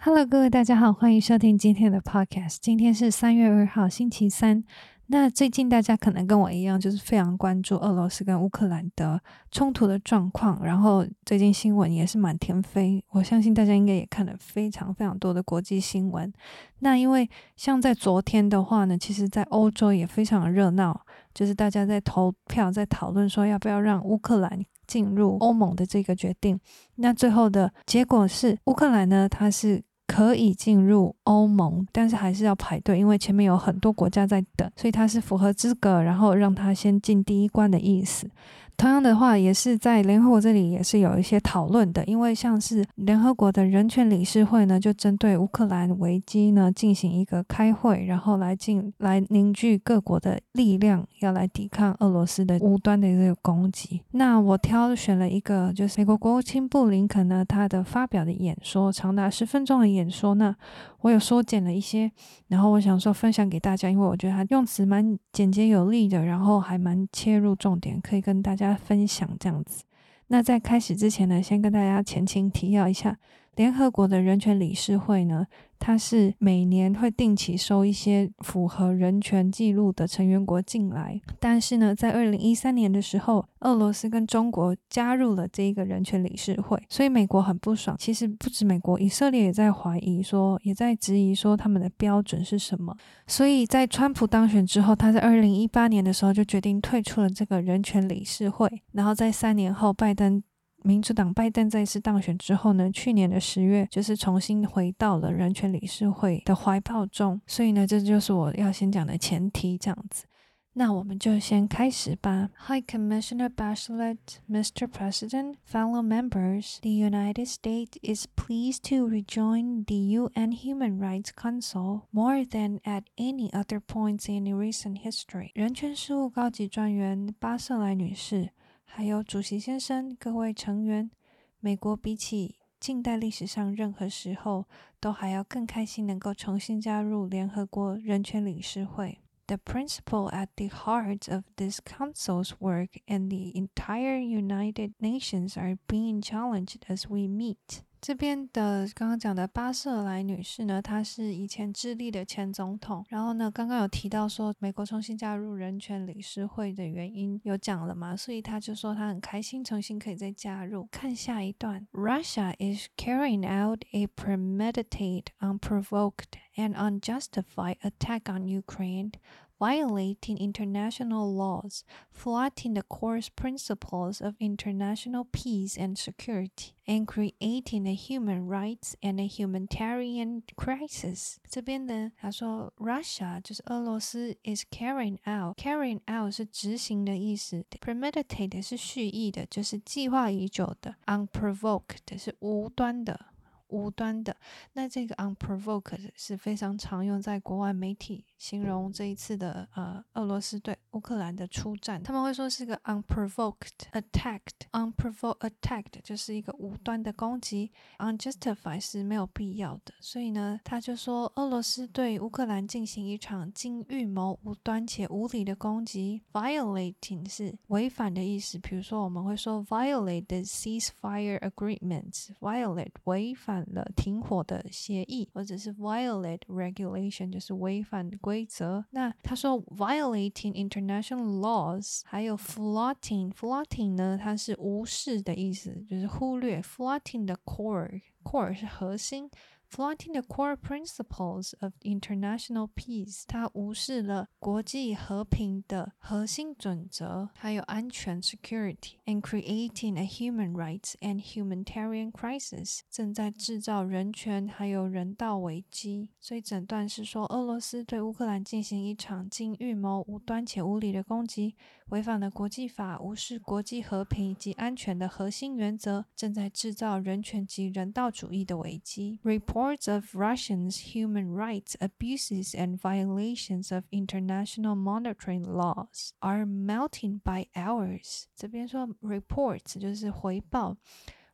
Hello，各位大家好，欢迎收听今天的 Podcast。今天是三月二号，星期三。那最近大家可能跟我一样，就是非常关注俄罗斯跟乌克兰的冲突的状况，然后最近新闻也是满天飞。我相信大家应该也看了非常非常多的国际新闻。那因为像在昨天的话呢，其实在欧洲也非常的热闹，就是大家在投票，在讨论说要不要让乌克兰进入欧盟的这个决定。那最后的结果是，乌克兰呢，它是。可以进入欧盟，但是还是要排队，因为前面有很多国家在等，所以他是符合资格，然后让他先进第一关的意思。同样的话，也是在联合国这里也是有一些讨论的，因为像是联合国的人权理事会呢，就针对乌克兰危机呢进行一个开会，然后来进来凝聚各国的力量，要来抵抗俄罗斯的无端的这个攻击。那我挑选了一个，就是美国国务卿布林肯呢，他的发表的演说，长达十分钟的演说。那我有缩减了一些，然后我想说分享给大家，因为我觉得它用词蛮简洁有力的，然后还蛮切入重点，可以跟大家分享这样子。那在开始之前呢，先跟大家前情提要一下。联合国的人权理事会呢，它是每年会定期收一些符合人权记录的成员国进来。但是呢，在二零一三年的时候，俄罗斯跟中国加入了这一个人权理事会，所以美国很不爽。其实不止美国，以色列也在怀疑说，也在质疑说他们的标准是什么。所以在川普当选之后，他在二零一八年的时候就决定退出了这个人权理事会。然后在三年后，拜登。民主党拜登再次当选之后呢，去年的十月就是重新回到了人权理事会的怀抱中，所以呢，这就是我要先讲的前提，这样子。那我们就先开始吧。High Commissioner Bachelet, Mr. President, fellow members, the United States is pleased to rejoin the UN Human Rights Council more than at any other points in recent history。人权事务高级专员巴瑟莱女士。 还有主席先生，各位成员，美国比起近代历史上任何时候都还要更开心能够重新加入联合国人权理事会。The principle at the heart of this council's work and the entire United Nations are being challenged as we meet. 这边的刚刚讲的巴瑟莱女士呢，她是以前智利的前总统。然后呢，刚刚有提到说美国重新加入人权理事会的原因有讲了嘛？所以她就说她很开心重新可以再加入。看下一段，Russia is carrying out a premeditated, unprovoked, and unjustified attack on Ukraine. violating international laws, flouting the core principles of international peace and security, and creating a human rights and a humanitarian crisis。这边呢，他说 Russia 就是俄罗斯 is carrying out，carrying out 是执行的意思，premeditate 是蓄意的，就是计划已久的，unprovoked 是无端的。无端的，那这个 unprovoked 是非常常用在国外媒体 形容这一次的呃俄罗斯对乌克兰的出战，他们会说是个 unprovoked attacked，unprovoked attacked 就是一个无端的攻击，unjustified 是没有必要的，所以呢，他就说俄罗斯对乌克兰进行一场经预谋、无端且无理的攻击，violating 是违反的意思，比如说我们会说 violate the ceasefire agreements，violate 违反。了停火的协议，或者是 violate regulation，就是违反规则。那他说 violating international laws，还有 flouting，flouting 呢，它是无视的意思，就是忽略。flouting 的 core，core 是核心。 Flouting the core principles of international peace，它无视了国际和平的核心准则，还有安全 security，and creating a human rights and humanitarian crisis，正在制造人权还有人道危机。所以整段是说，俄罗斯对乌克兰进行一场经预谋、无端且无理的攻击，违反了国际法，无视国际和平及安全的核心原则，正在制造人权及人道主义的危机。Report reports of Russians' human rights abuses and violations of international monitoring laws are melting by hours。这边说 reports 就是回报，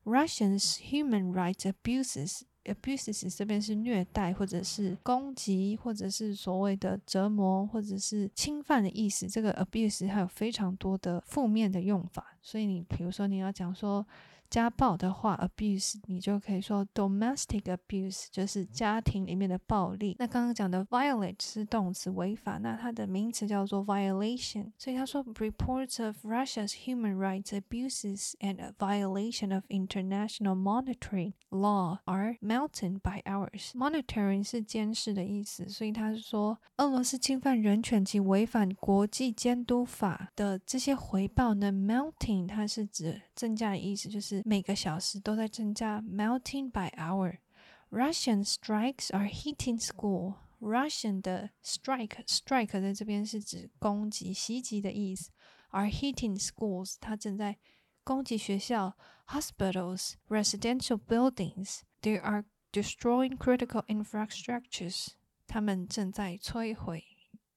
Russians' human rights abuses。 abuses 这边是虐待，或者是攻击，或者是所谓的折磨，或者是侵犯的意思。这个 abuse 它有非常多的负面的用法，所以你比如说你要讲说家暴的话，abuse 你就可以说 domestic abuse，就是家庭里面的暴力。那刚刚讲的 violate 是动词违法，那它的名词叫做 violation。所以他说 reports of Russia's human rights abuses and a violation of international monitoring law are mounting by hours。monitoring 是监视的意思，所以他是说俄罗斯侵犯人权及违反国际监督法的这些回报呢，mounting 它是指增加的意思，就是每个小时都在增加，mounting by hour。Russian strikes are hitting school. Russian 的 strike strike 在这边是指攻击、袭击的意思。Are hitting schools，它正在攻击学校、hospitals、residential buildings。They are destroying critical infrastructures。他们正在摧毁。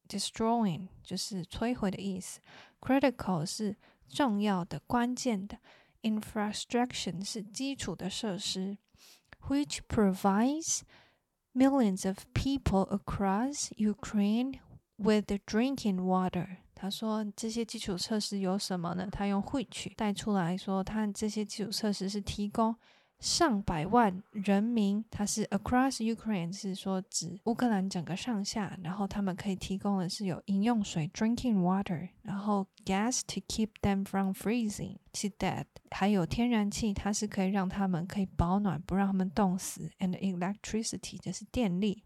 Destroying 就是摧毁的意思。Critical 是重要的、关键的。 infrastructure 是基础的设施，which provides millions of people across Ukraine with the drinking water。他说这些基础设施有什么呢？他用 which 带出来说，他这些基础设施是提供 上百万人民，它是 across Ukraine，是说指乌克兰整个上下，然后他们可以提供的是有饮用水 drinking water，然后 gas to keep them from freezing to death，还有天然气，它是可以让他们可以保暖，不让他们冻死，and electricity 就是电力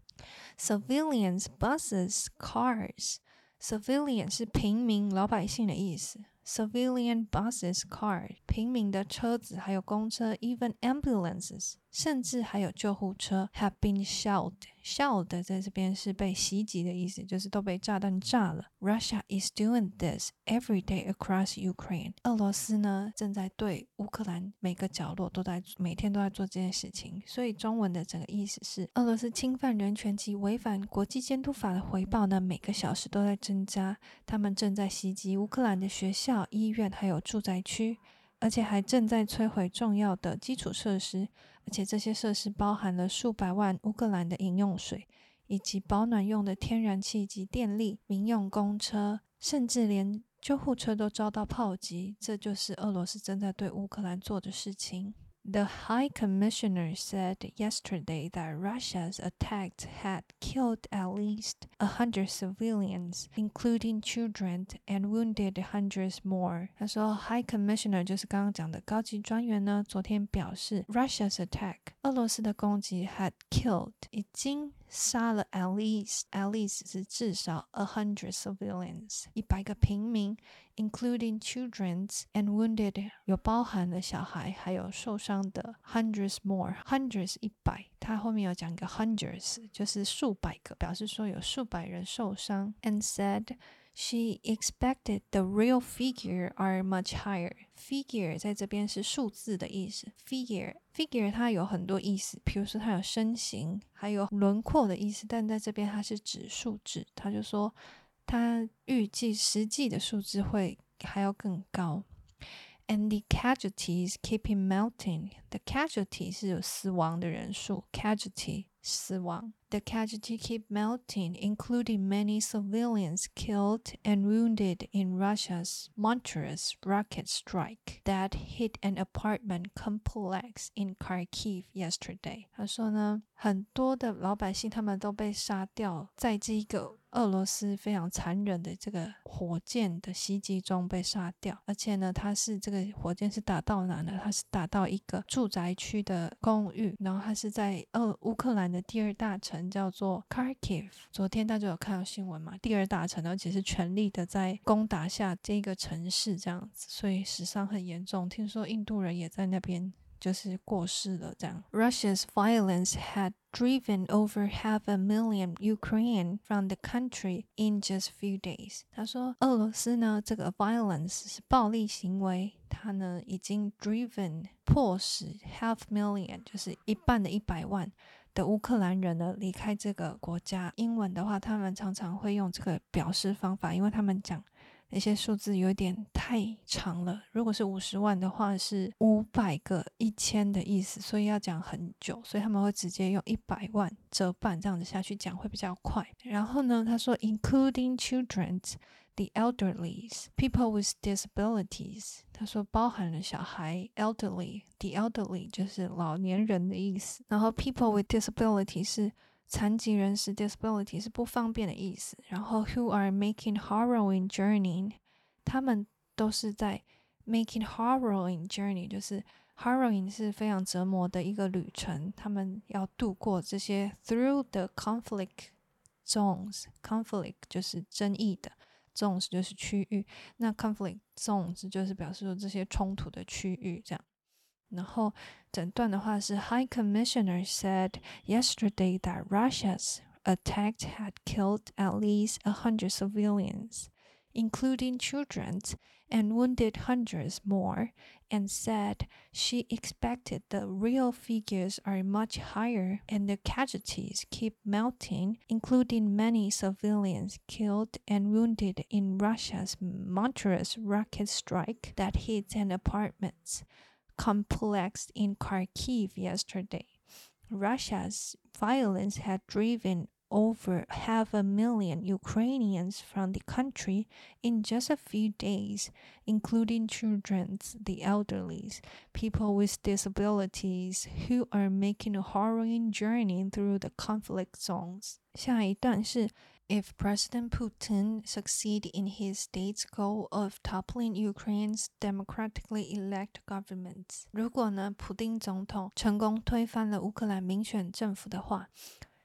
，civilians buses cars，civilians 是平民老百姓的意思。civilian buses, car，平民的车子，还有公车，even ambulances， 甚至还有救护车，have been shelled。shelled 在这边是被袭击的意思，就是都被炸弹炸了。Russia is doing this every day across Ukraine。俄罗斯呢正在对乌克兰每个角落都在每天都在做这件事情。所以中文的整个意思是，俄罗斯侵犯人权及违反国际监督法的回报呢，每个小时都在增加。他们正在袭击乌克兰的学校、医院还有住宅区。而且还正在摧毁重要的基础设施，而且这些设施包含了数百万乌克兰的饮用水，以及保暖用的天然气及电力、民用公车，甚至连救护车都遭到炮击。这就是俄罗斯正在对乌克兰做的事情。The High Commissioner said yesterday that Russia's attack had killed at least a hundred civilians, including children, and wounded hundreds more. 他说，High Commissioner 就是刚刚讲的高级专员呢，昨天表示，Russia's attack 俄罗斯的攻击 had killed 已经 杀了 at least at least 是至少 a hundred civilians 一百个平民，including children and wounded 有包含了小孩还有受伤的 hundreds more hundreds 一百，它后面有讲一个 hundreds 就是数百个，表示说有数百人受伤，and said。 She expected the real figure are much higher. Figure 在这边是数字的意思。Figure figure 它有很多意思，比如说它有身形，还有轮廓的意思。但在这边它是指数字，他就说他预计实际的数字会还要更高。And the casualties keeping melting. The casualty 是有死亡的人数，casualty 死亡。the casualties keep mounting, including many civilians killed and wounded in Russia's monstrous rocket strike that hit an apartment complex in Kharkiv yesterday. 他说呢，很多的老百姓他们都被杀掉，在这一个 俄罗斯非常残忍的这个火箭的袭击中被杀掉，而且呢，它是这个火箭是打到哪呢？它是打到一个住宅区的公寓，然后它是在俄乌克兰的第二大城，叫做 Kharkiv。昨天大家有看到新闻吗？第二大城，而且是全力的在攻打下这个城市，这样子，所以死伤很严重。听说印度人也在那边。就是过世了这样。Russia's violence had driven over half a million Ukrainian from the country in just few days。他说，俄罗斯呢这个 violence 是暴力行为，它呢已经 driven 迫使 half million 就是一半的一百万的乌克兰人呢离开这个国家。英文的话，他们常常会用这个表示方法，因为他们讲。那些数字有点太长了。如果是五十万的话，是五百个一千的意思，所以要讲很久，所以他们会直接用一百万折半这样子下去讲会比较快。然后呢，他说，including children。The elderly, people with disabilities，他说包含了小孩，elderly，the elderly 就是老年人的意思。然后 people with disabilities 是残疾人士，disability 是不方便的意思。然后 who are making harrowing journey，他们都是在 making harrowing journey，就是 harrowing 是非常折磨的一个旅程。他们要度过这些 through the conflict zones，conflict 就是争议的。zones 就是区域，那 conflict zones 就是表示说这些冲突的区域这样。然后整段的话是 High Commissioner said yesterday that Russia's attack had killed at least a hundred civilians including children, and wounded hundreds more, and said she expected the real figures are much higher and the casualties keep mounting, including many civilians killed and wounded in Russia's monstrous rocket strike that hit an apartment complex in Kharkiv yesterday. Russia's violence had driven over half a million Ukrainians from the country in just a few days, including children, the elderly, people with disabilities who are making a harrowing journey through the conflict zones. 下一段是 If President Putin succeed in his state's goal of toppling Ukraine's democratically elected government，如果呢，普丁总统成功推翻了乌克兰民选政府的话。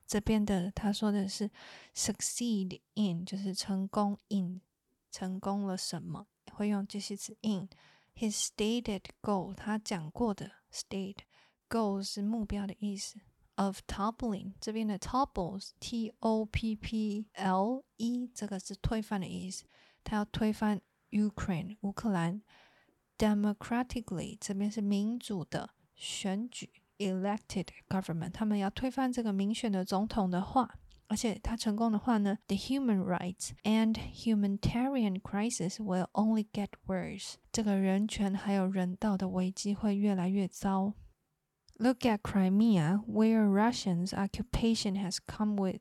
这边的他说的是 succeed in，就是成功 in，成功了什么？会用这些词 in。His stated goal，他讲过的 state goal 是目标的意思。 Of toppling，这边的 topple，t o p p l e，这个是推翻的意思。他要推翻 Ukraine，乌克兰。Democratically，这边是民主的选举。elected government，他们要推翻这个民选的总统的话，而且他成功的话呢，the human rights and humanitarian crisis will only get worse。这个人权还有人道的危机会越来越糟。 Look at Crimea, where Russians' occupation has come with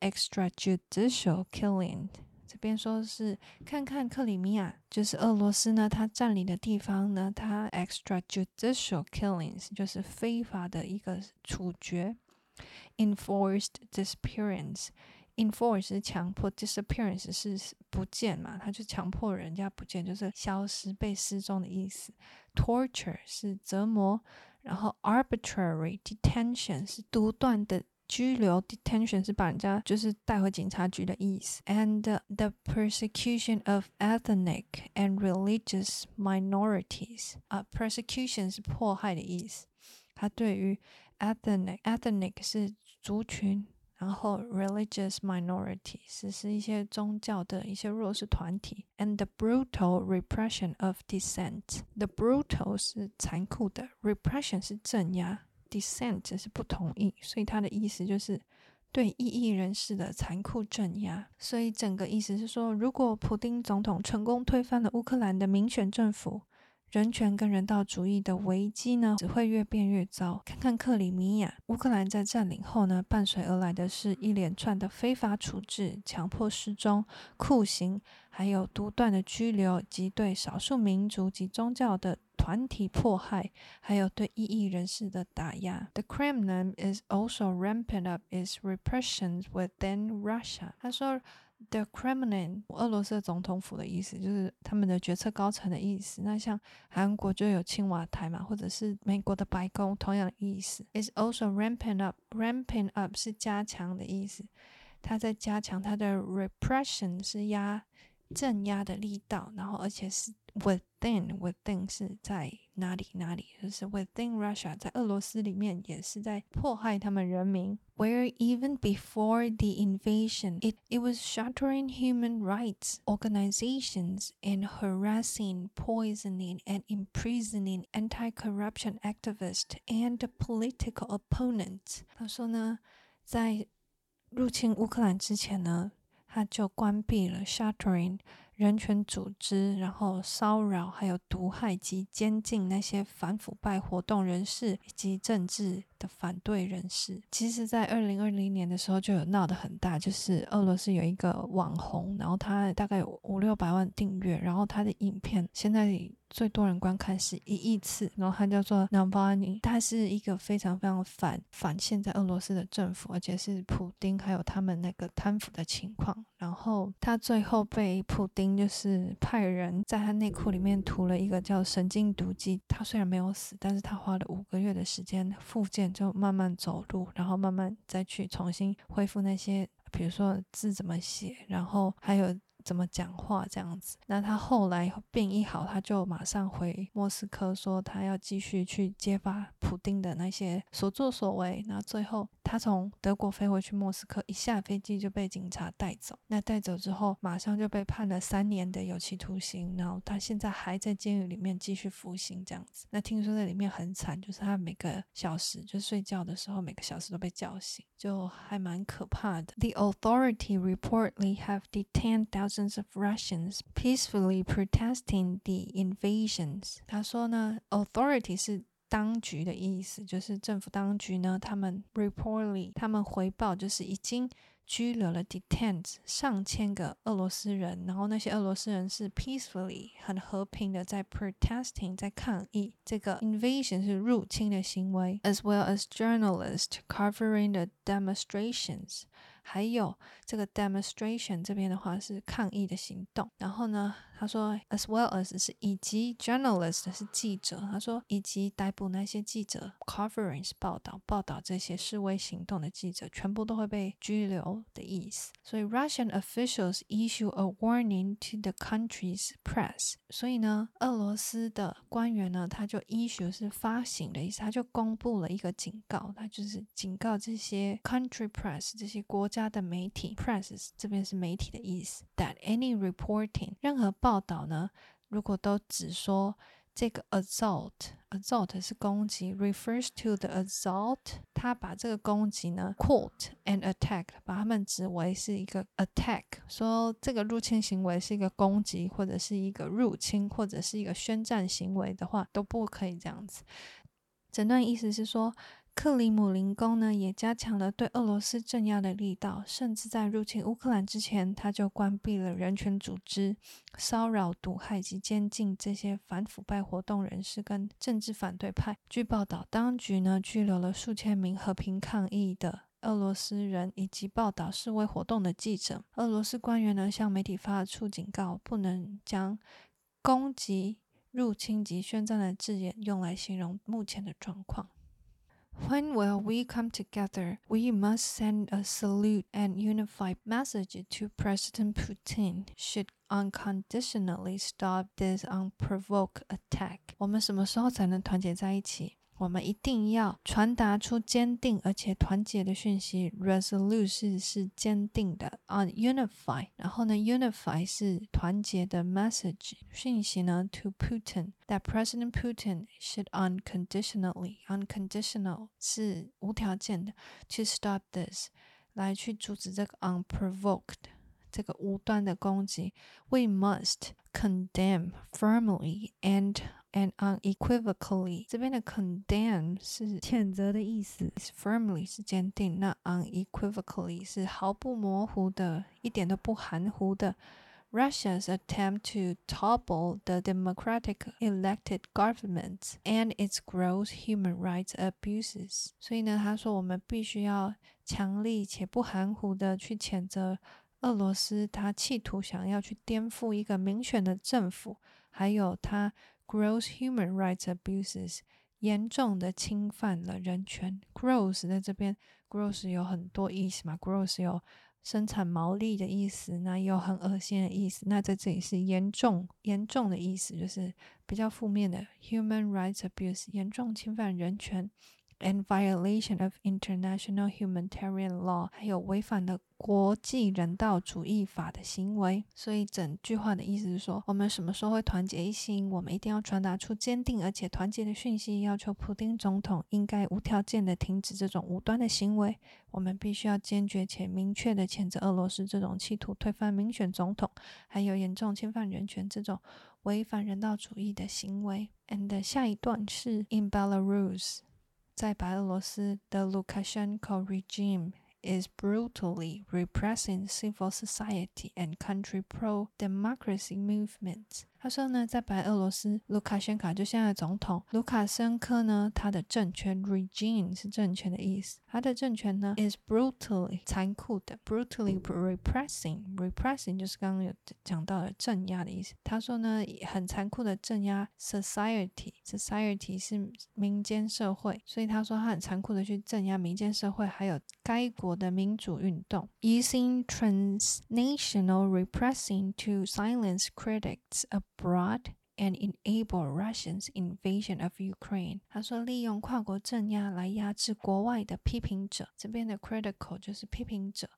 extrajudicial killing. 这边说是看看克里米亚，就是俄罗斯呢，它占领的地方呢，它 extrajudicial killings 就是非法的一个处决，enforced disappearance，enforce 是强迫，disappearance 是不见嘛，它就强迫人家不见，就是消失、被失踪的意思，torture 是折磨， 然后 arbitrary detention 是独断的。拘留 detention 是把人家就是带回警察局的意思，and the persecution of ethnic and religious minorities 啊，persecution 是迫害的意思。它对于 ethnic ethnic 是族群， 然后 religious minorities 是一些宗教的一些弱势团体，and the brutal repression of dissent。the brutal 是残酷的，repression 是镇压。dissent 是不同意，所以它的意思就是对异议人士的残酷镇压。所以整个意思是说，如果普丁总统成功推翻了乌克兰的民选政府，人权跟人道主义的危机呢，只会越变越糟。看看克里米亚，乌克兰在占领后呢，伴随而来的是一连串的非法处置、强迫失踪、酷刑，还有独断的拘留及对少数民族及宗教的。团体迫害，还有对异议人士的打压。The Kremlin is also ramping up its repressions within Russia。他说，The Kremlin，俄罗斯总统府的意思就是他们的决策高层的意思。那像韩国就有青瓦台嘛，或者是美国的白宫，同样的意思。Is also ramping up，ramping up 是加强的意思。它在加强它的 repression，是压镇压的力道，然后而且是。Within within 是在哪里哪里？就是 within Russia，在俄罗斯里面也是在迫害他们人民。Where even before the invasion, it it was shattering human rights organizations and harassing, poisoning, and imprisoning anti-corruption activists and political opponents。他说呢，在入侵乌克兰之前呢，他就关闭了 shattering 人权组织，然后骚扰、还有毒害及监禁那些反腐败活动人士以及政治的反对人士。其实，在二零二零年的时候就有闹得很大，就是俄罗斯有一个网红，然后他大概有五六百万订阅，然后他的影片现在最多人观看是一亿次，然后他叫做 n a v a n i 他是一个非常非常反反现在俄罗斯的政府，而且是普丁还有他们那个贪腐的情况。然后他最后被普丁就是派人在他内裤里面涂了一个叫神经毒剂。他虽然没有死，但是他花了五个月的时间复健，就慢慢走路，然后慢慢再去重新恢复那些，比如说字怎么写，然后还有。怎么讲话这样子？那他后来病一好，他就马上回莫斯科，说他要继续去揭发普丁的那些所作所为。那最后他从德国飞回去莫斯科，一下飞机就被警察带走。那带走之后，马上就被判了三年的有期徒刑。然后他现在还在监狱里面继续服刑这样子。那听说在里面很惨，就是他每个小时就睡觉的时候，每个小时都被叫醒，就还蛮可怕的。The authority reportedly have detained. thousands of Russians peacefully protesting the invasions。他说呢，authority 是当局的意思，就是政府当局呢，他们 reportedly 他们回报就是已经拘留了 detained 上千个俄罗斯人，然后那些俄罗斯人是 peacefully 很和平的在 protesting 在抗议这个 invasion 是入侵的行为，as well as journalists covering the demonstrations。 还有这个 demonstration 这边的话是抗议的行动，然后呢，他说 as well as 是以及 journalist 是记者，他说以及逮捕那些记者 covering 是报道报道这些示威行动的记者，全部都会被拘留的意思。所以 Russian officials issue a warning to the country's press。所以呢，俄罗斯的官员呢，他就 issue 是发行的意思，他就公布了一个警告，他就是警告这些 country press 这些国。家的媒体 press 这边是媒体的意思。That any reporting 任何报道呢，如果都只说这个 assault，assault 是攻击，refers to the assault，他把这个攻击呢 quote and attack，把他们指为是一个 attack，说这个入侵行为是一个攻击，或者是一个入侵，或者是一个宣战行为的话，都不可以这样子。整段意思是说。克里姆林宫呢，也加强了对俄罗斯镇压的力道，甚至在入侵乌克兰之前，他就关闭了人权组织，骚扰、毒害及监禁这些反腐败活动人士跟政治反对派。据报道，当局呢拘留了数千名和平抗议的俄罗斯人以及报道示威活动的记者。俄罗斯官员呢向媒体发出警告，不能将攻击、入侵及宣战的字眼用来形容目前的状况。When will we come together? We must send a salute and unified message to President Putin should unconditionally stop this unprovoked attack. 我们什么时候才能团结在一起？ 我们一定要传达出坚定而且团结的讯息。Resolute 是是坚定的，on unify，然后呢，unify 是团结的 message 讯息呢，to Putin that President Putin should unconditionally，unconditional 是无条件的，to stop this 来去阻止这个 unprovoked 这个无端的攻击。We must condemn firmly and and unequivocally，这边的 condemn 是谴责的意思，firmly 是坚定，那 unequivocally 是毫不模糊的，一点都不含糊的。Russia's attempt to topple the democratic elected government and its gross human rights abuses。所以呢，他说我们必须要强力且不含糊的去谴责俄罗斯，他企图想要去颠覆一个民选的政府，还有他 gross human rights abuses，严重的侵犯了人权。gross 在这边，gross 有很多意思嘛，gross 有生产毛利的意思，那也有很恶心的意思。那在这里是严重、严重的意思，就是比较负面的 human rights abuse，严重侵犯人权。And violation of international humanitarian law，还有违反了国际人道主义法的行为。所以整句话的意思是说，我们什么时候会团结一心？我们一定要传达出坚定而且团结的讯息，要求普丁总统应该无条件的停止这种无端的行为。我们必须要坚决且明确的谴责俄罗斯这种企图推翻民选总统，还有严重侵犯人权这种违反人道主义的行为。And 下一段是 In Belarus，在白俄罗斯的 Lukashenko regime is brutally repressing civil society and country pro-democracy movements. 他说呢，在白俄罗斯，卢卡申卡就现在的总统卢卡申科呢，他的政权 regime 是政权的意思，他的政权呢 is brutally 残酷的，brutally repressing repressing 就是刚刚有讲到的镇压的意思。他说呢，很残酷的镇压 society society 是民间社会，所以他说他很残酷的去镇压民间社会，还有该国的民主运动，using transnational repressing to silence critics of abroad and enable Russians invasion of Ukraine。他说，利用跨国镇压来压制国外的批评者。这边的 critical 就是批评者，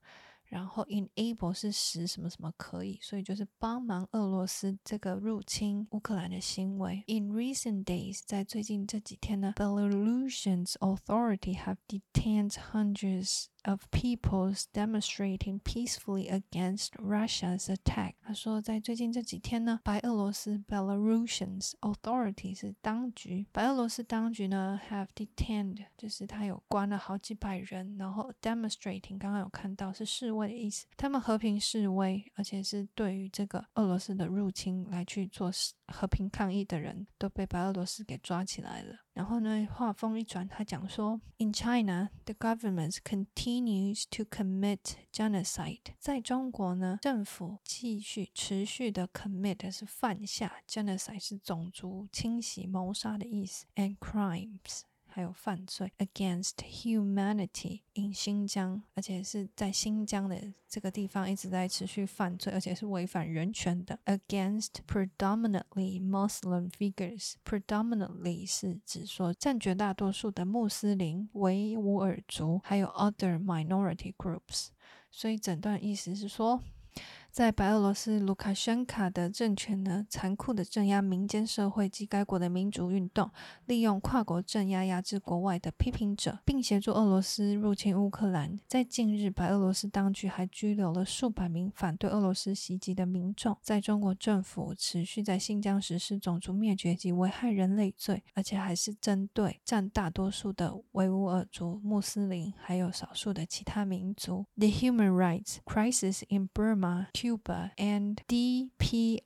然后 enable 是使什么什么可以，所以就是帮忙俄罗斯这个入侵乌克兰的行为。In recent days，在最近这几天呢，Belarusian authority have detained hundreds Of peoples demonstrating peacefully against Russia's attack。他说，在最近这几天呢，白俄罗斯 Belarusians authority 是当局，白俄罗斯当局呢 have detained，就是他有关了好几百人，然后 demonstrating 刚刚有看到是示威的意思，他们和平示威，而且是对于这个俄罗斯的入侵来去做和平抗议的人都被白俄罗斯给抓起来了。然后呢，话锋一转，他讲说，In China, the government continues to commit genocide。在中国呢，政府继续持续的 commit 是犯下 genocide 是种族清洗、谋杀的意思，and crimes。还有犯罪 against humanity in 新疆，而且是在新疆的这个地方一直在持续犯罪，而且是违反人权的 against predominantly Muslim figures。predominantly 是指说占绝大多数的穆斯林、维吾尔族，还有 other minority groups。所以整段意思是说。在白俄罗斯卢卡申卡的政权呢，残酷的镇压民间社会及该国的民主运动，利用跨国镇压压制国外的批评者，并协助俄罗斯入侵乌克兰。在近日，白俄罗斯当局还拘留了数百名反对俄罗斯袭击的民众。在中国政府持续在新疆实施种族灭绝及危害人类罪，而且还是针对占大多数的维吾尔族、穆斯林，还有少数的其他民族。The human rights crisis in Burma. Cuba and DPRK,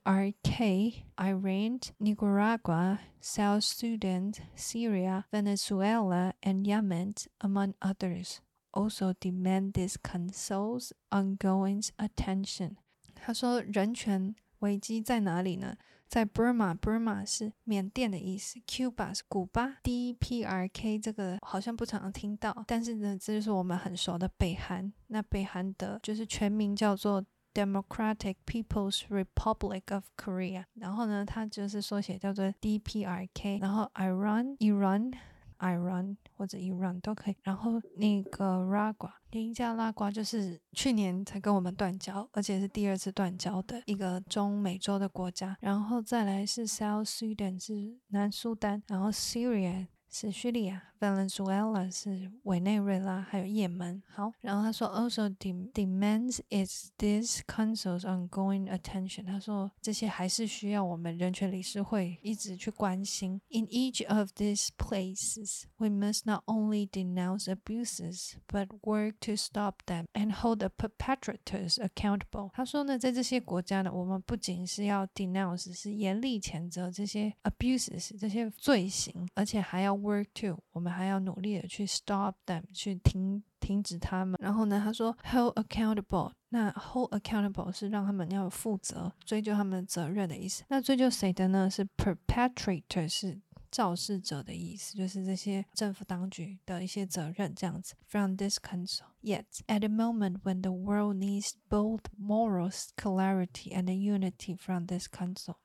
Iran, Nicaragua, South Sudan, Syria, Venezuela, and Yemen, among others, also demand this council's ongoing attention. 他说，人权危机在哪里呢？在 Burma，Burma 是缅甸的意思，Cuba 是古巴，DPRK 这个好像不常听到，但是呢，这就是我们很熟的北韩。那北韩的就是全名叫做 Democratic People's Republic of Korea，然后呢，它就是缩写叫做 DPRK，然后 Iran、Iran、Iran 或者 Iran 都可以，然后那个 Ragua，尼加拉瓜就是去年才跟我们断交，而且是第二次断交的一个中美洲的国家，然后再来是 South Sudan 是南苏丹，然后 Syria。是叙利亚 ，Venezuela 是委内瑞拉，还有也门。好，然后他说，also demands is this council's ongoing attention。他说这些还是需要我们人权理事会一直去关心。In each of these places, we must not only denounce abuses, but work to stop them and hold the perpetrators accountable。他说呢，在这些国家呢，我们不仅是要 denounce 是严厉谴责这些 abuses 这些罪行，而且还要 work to，我们 还要努力的去 stop them，去停停止他们。然后呢，他说 hold accountable，那 hold accountable 是让他们要负责，追究他们的责任的意思。那追究谁的呢？是 perpetrator，是肇事者的意思，就是这些政府当局的一些责任这样子。From this council, yet at a moment when the world needs both moral clarity and unity from this council.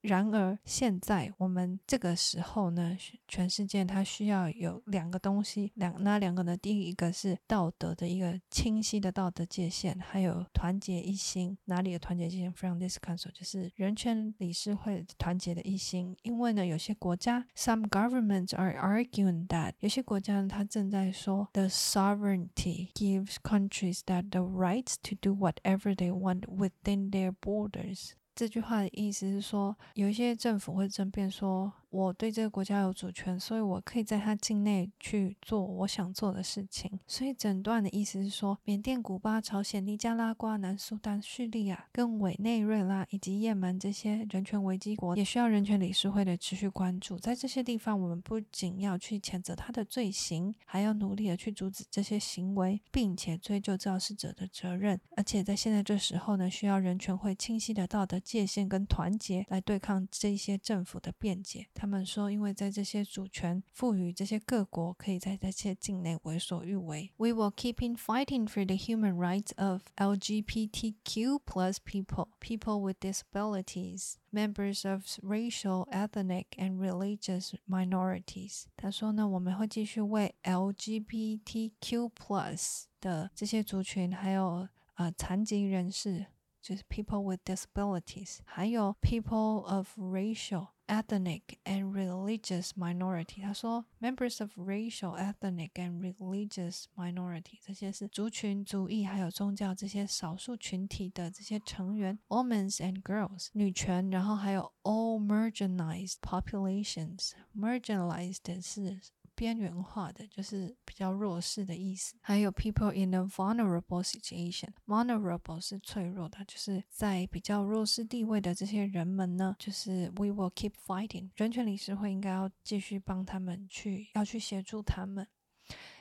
然而现在我们这个时候呢，全世界它需要有两个东西，两那两个呢？第一个是道德的一个清晰的道德界限，还有团结一心。哪里的团结界限？From this council 就是人权理事会团结的一心。因为呢，有些国家，some governments are arguing that 有些国家呢，它正在说，the sovereignty gives countries that the rights to do whatever they want within their borders。这句话的意思是说，有一些政府会争辩说。我对这个国家有主权，所以我可以在它境内去做我想做的事情。所以整段的意思是说，缅甸、古巴、朝鲜、尼加拉瓜、南苏丹、叙利亚、跟委内瑞拉以及也门这些人权危机国，也需要人权理事会的持续关注。在这些地方，我们不仅要去谴责他的罪行，还要努力的去阻止这些行为，并且追究肇事者的责任。而且在现在这时候呢，需要人权会清晰的道德界限跟团结来对抗这些政府的辩解。他们说，因为在这些主权赋予这些各国可以在这些境内为所欲为。We will keep in fighting for the human rights of LGBTQ plus people, people with disabilities, members of racial, ethnic, and religious minorities。他说呢，我们会继续为 LGBTQ plus 的这些族群，还有呃残疾人士，就是 people with disabilities，还有 people of racial。 ethnic and religious minority。他说，members of racial, ethnic and religious minority 这些是族群、族裔还有宗教这些少数群体的这些成员，women and girls 女权，然后还有 all marginalized populations。marginalized 是 边缘化的，就是比较弱势的意思。还有 people in a vulnerable situation，vulnerable 是脆弱的，就是在比较弱势地位的这些人们呢，就是 we will keep fighting。人权理事会应该要继续帮他们去，要去协助他们。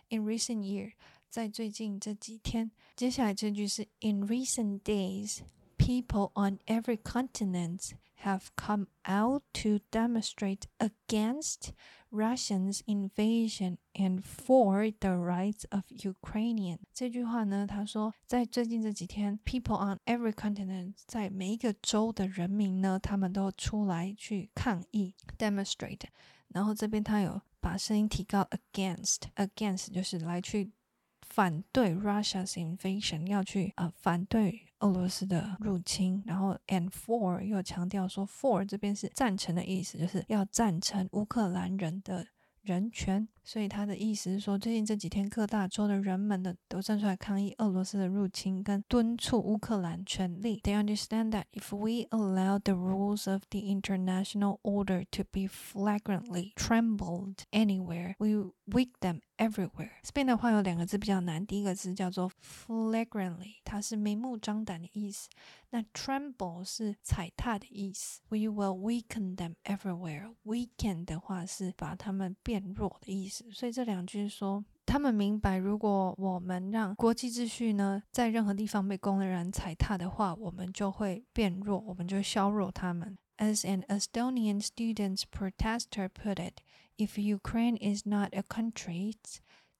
In recent year，在最近这几天，接下来这句是 in recent days。people on every continent have come out to demonstrate against Russia's invasion and for the rights of Ukrainian。这句话呢，他说，在最近这几天，people on every continent，在每一个州的人民呢，他们都出来去抗议，demonstrate。然后这边他有把声音提高，against，against 就是来去 反对 Russia's invasion，要去啊、呃、反对俄罗斯的入侵。然后 and for 又强调说 for 这边是赞成的意思，就是要赞成乌克兰人的人权。所以他的意思是说，最近这几天各大洲的人们呢，都站出来抗议俄罗斯的入侵，跟敦促乌克兰权利。They understand that if we allow the rules of the international order to be flagrantly trembled anywhere, we weak them everywhere。这边的话有两个字比较难，第一个字叫做 flagrantly，它是明目张胆的意思。那 tremble 是踩踏的意思。We will weaken them everywhere。weaken 的话是把他们变弱的意思。所以这两句说，他们明白，如果我们让国际秩序呢在任何地方被公然踩踏的话，我们就会变弱，我们就削弱他们。As an Estonian student protester put it, if Ukraine is not a country,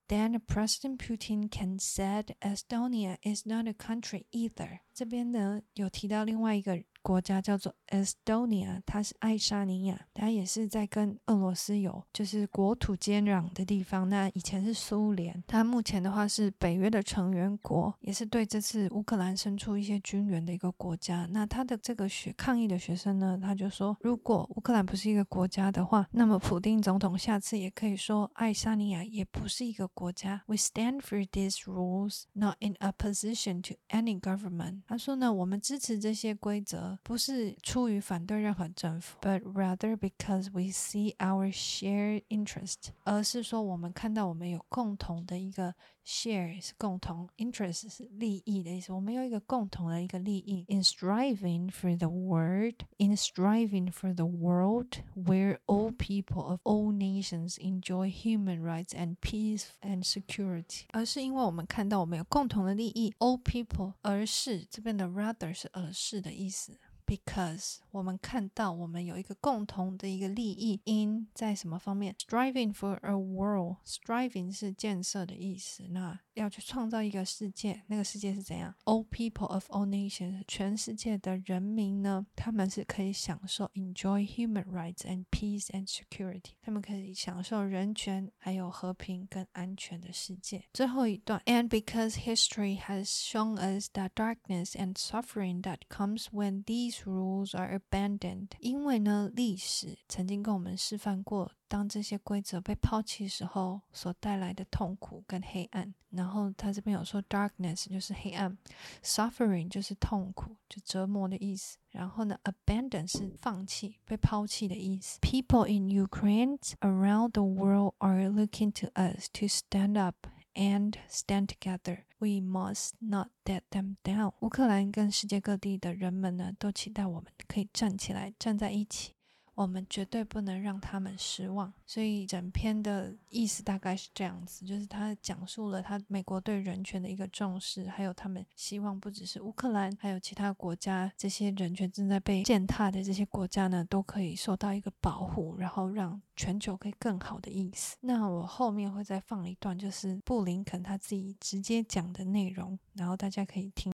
then President Putin can said Estonia is not a country either。这边呢有提到另外一个 国家叫做 Estonia，它是爱沙尼亚，它也是在跟俄罗斯有就是国土接壤的地方。那以前是苏联，它目前的话是北约的成员国，也是对这次乌克兰伸出一些军援的一个国家。那他的这个学抗议的学生呢，他就说，如果乌克兰不是一个国家的话，那么普丁总统下次也可以说爱沙尼亚也不是一个国家。We stand for these rules, not in opposition to any government。他说呢，我们支持这些规则。不是出于反对任何政府，but rather because we see our shared interest，而是说我们看到我们有共同的一个 share 是共同，interest 是利益的意思，我们有一个共同的一个利益。In striving for the world, in striving for the world where all people of all nations enjoy human rights and peace and security，而是因为我们看到我们有共同的利益，all people，而是这边的 rather 是而是的意思。 because 我们看到我们有一个共同的一个利益，in 在什么方面？Striving for a world，striving 是建设的意思。那要去创造一个世界，那个世界是怎样？All people of all nations，全世界的人民呢，他们是可以享受 enjoy human rights and peace and security，他们可以享受人权还有和平跟安全的世界。最后一段，and because history has shown us the darkness and suffering that comes when these rules are abandoned，因为呢，历史曾经跟我们示范过。当这些规则被抛弃时候，所带来的痛苦跟黑暗。然后他这边有说，darkness 就是黑暗，suffering 就是痛苦，就折磨的意思。然后呢，abandon 是放弃、被抛弃的意思。People in Ukraine around the world are looking to us to stand up and stand together. We must not let them down. 乌克兰跟世界各地的人们呢，都期待我们可以站起来，站在一起。我们绝对不能让他们失望，所以整篇的意思大概是这样子，就是他讲述了他美国对人权的一个重视，还有他们希望不只是乌克兰，还有其他国家这些人权正在被践踏的这些国家呢，都可以受到一个保护，然后让全球可以更好的意思。那我后面会再放一段，就是布林肯他自己直接讲的内容，然后大家可以听。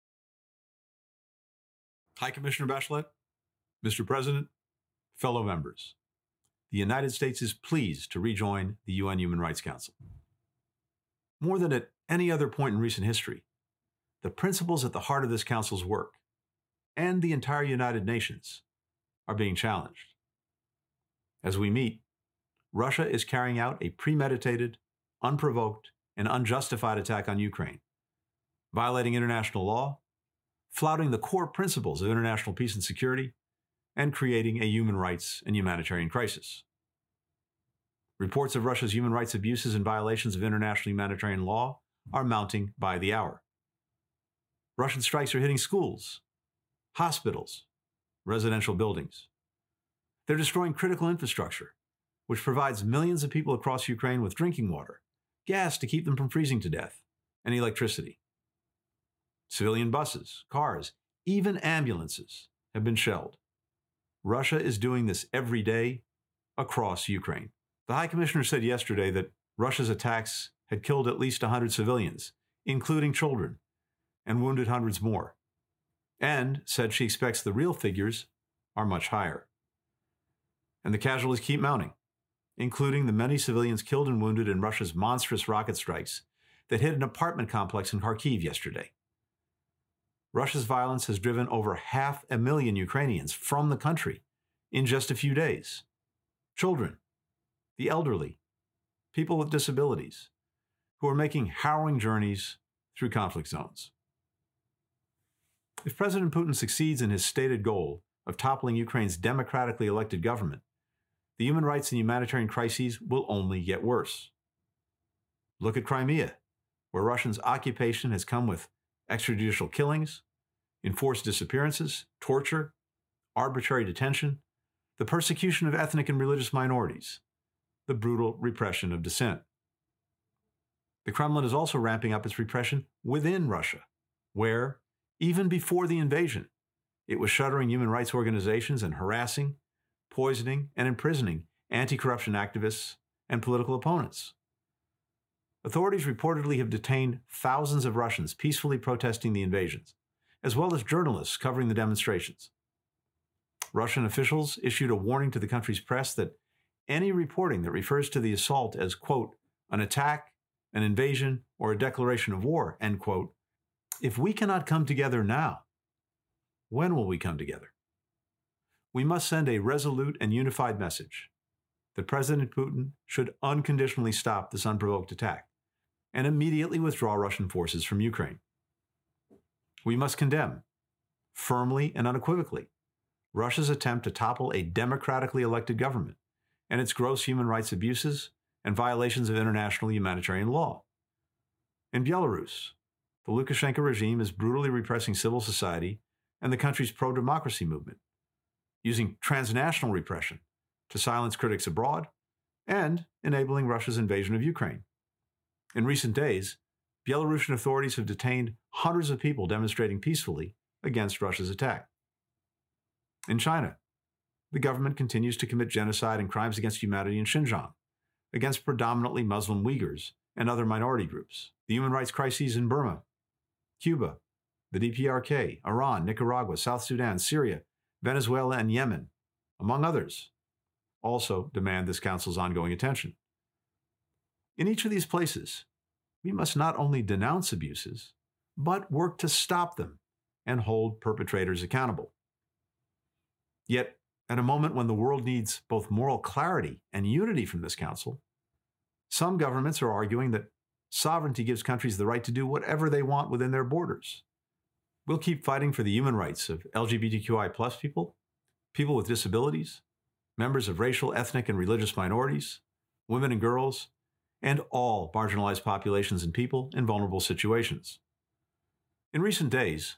Hi, Commissioner Bachelet, Mr. President. Fellow members, the United States is pleased to rejoin the UN Human Rights Council. More than at any other point in recent history, the principles at the heart of this council's work and the entire United Nations are being challenged. As we meet, Russia is carrying out a premeditated, unprovoked, and unjustified attack on Ukraine, violating international law, flouting the core principles of international peace and security, and creating a human rights and humanitarian crisis. Reports of Russia's human rights abuses and violations of international humanitarian law are mounting by the hour. Russian strikes are hitting schools, hospitals, residential buildings. They're destroying critical infrastructure, which provides millions of people across Ukraine with drinking water, gas to keep them from freezing to death, and electricity. Civilian buses, cars, even ambulances have been shelled. Russia is doing this every day across Ukraine. The High Commissioner said yesterday that Russia's attacks had killed at least 100 civilians, including children, and wounded hundreds more, and said she expects the real figures are much higher. And the casualties keep mounting, including the many civilians killed and wounded in Russia's monstrous rocket strikes that hit an apartment complex in Kharkiv yesterday. Russia's violence has driven over half a million Ukrainians from the country in just a few days. Children, the elderly, people with disabilities, who are making harrowing journeys through conflict zones. If President Putin succeeds in his stated goal of toppling Ukraine's democratically elected government, the human rights and humanitarian crises will only get worse. Look at Crimea, where Russia's occupation has come with extrajudicial killings, enforced disappearances, torture, arbitrary detention, the persecution of ethnic and religious minorities, the brutal repression of dissent. The Kremlin is also ramping up its repression within Russia, where, even before the invasion, it was shuttering human rights organizations and harassing, poisoning, and imprisoning anti corruption activists and political opponents. Authorities reportedly have detained thousands of Russians peacefully protesting the invasions, as well as journalists covering the demonstrations. Russian officials issued a warning to the country's press that any reporting that refers to the assault as, quote, an attack, an invasion, or a declaration of war, end quote, if we cannot come together now, when will we come together? We must send a resolute and unified message that President Putin should unconditionally stop this unprovoked attack and immediately withdraw Russian forces from Ukraine. We must condemn, firmly and unequivocally, Russia's attempt to topple a democratically elected government and its gross human rights abuses and violations of international humanitarian law. In Belarus, the Lukashenko regime is brutally repressing civil society and the country's pro democracy movement, using transnational repression to silence critics abroad and enabling Russia's invasion of Ukraine. In recent days, Belarusian authorities have detained hundreds of people demonstrating peacefully against Russia's attack. In China, the government continues to commit genocide and crimes against humanity in Xinjiang, against predominantly Muslim Uyghurs and other minority groups. The human rights crises in Burma, Cuba, the DPRK, Iran, Nicaragua, South Sudan, Syria, Venezuela, and Yemen, among others, also demand this Council's ongoing attention. In each of these places, we must not only denounce abuses, but work to stop them and hold perpetrators accountable. Yet, at a moment when the world needs both moral clarity and unity from this Council, some governments are arguing that sovereignty gives countries the right to do whatever they want within their borders. We'll keep fighting for the human rights of LGBTQI people, people with disabilities, members of racial, ethnic, and religious minorities, women and girls, and all marginalized populations and people in vulnerable situations. In recent days,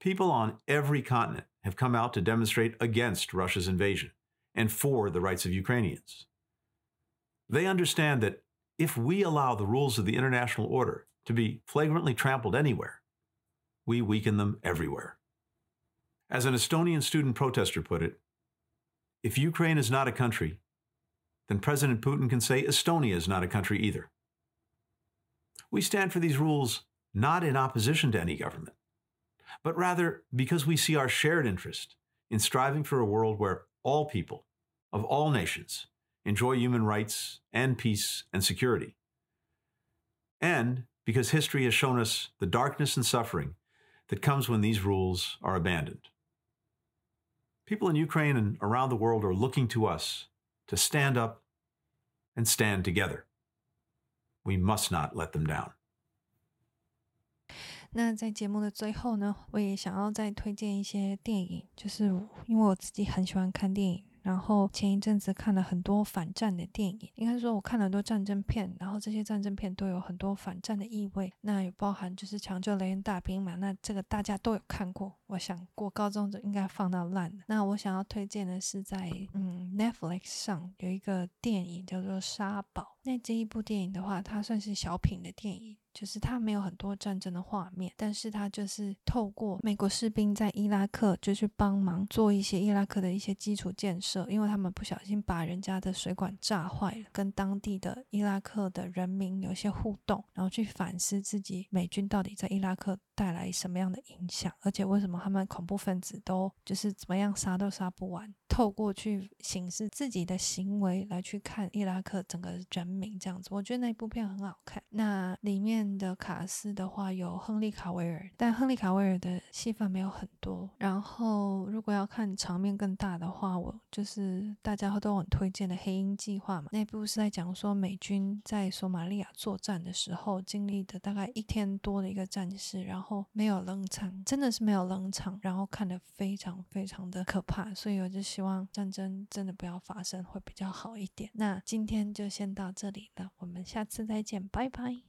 people on every continent have come out to demonstrate against Russia's invasion and for the rights of Ukrainians. They understand that if we allow the rules of the international order to be flagrantly trampled anywhere, we weaken them everywhere. As an Estonian student protester put it, if Ukraine is not a country, then President Putin can say Estonia is not a country either. We stand for these rules not in opposition to any government, but rather because we see our shared interest in striving for a world where all people of all nations enjoy human rights and peace and security. And because history has shown us the darkness and suffering that comes when these rules are abandoned. People in Ukraine and around the world are looking to us to stand up and stand together. We must not let them down. 那在节目的最后呢，我也想要再推荐一些电影，就是因为我自己很喜欢看电影， 然后前一阵子看了很多反战的电影，应该说我看了很多战争片，然后这些战争片都有很多反战的意味。那也包含就是《抢救雷恩大兵》嘛，那这个大家都有看过，我想过高中就应该放到烂了。那我想要推荐的是在嗯 Netflix 上有一个电影叫做《沙堡》，那这一部电影的话，它算是小品的电影。就是他没有很多战争的画面，但是他就是透过美国士兵在伊拉克就去帮忙做一些伊拉克的一些基础建设，因为他们不小心把人家的水管炸坏了，跟当地的伊拉克的人民有一些互动，然后去反思自己美军到底在伊拉克带来什么样的影响，而且为什么他们恐怖分子都就是怎么样杀都杀不完，透过去形式自己的行为来去看伊拉克整个人民这样子，我觉得那部片很好看。那里面。的卡斯的话有亨利卡维尔，但亨利卡维尔的戏份没有很多。然后如果要看场面更大的话，我就是大家都很推荐的《黑鹰计划》嘛，那部是在讲说美军在索马利亚作战的时候经历的大概一天多的一个战事，然后后没有冷场，真的是没有冷场，然后看得非常非常的可怕，所以我就希望战争真的不要发生会比较好一点。那今天就先到这里了，我们下次再见，拜拜。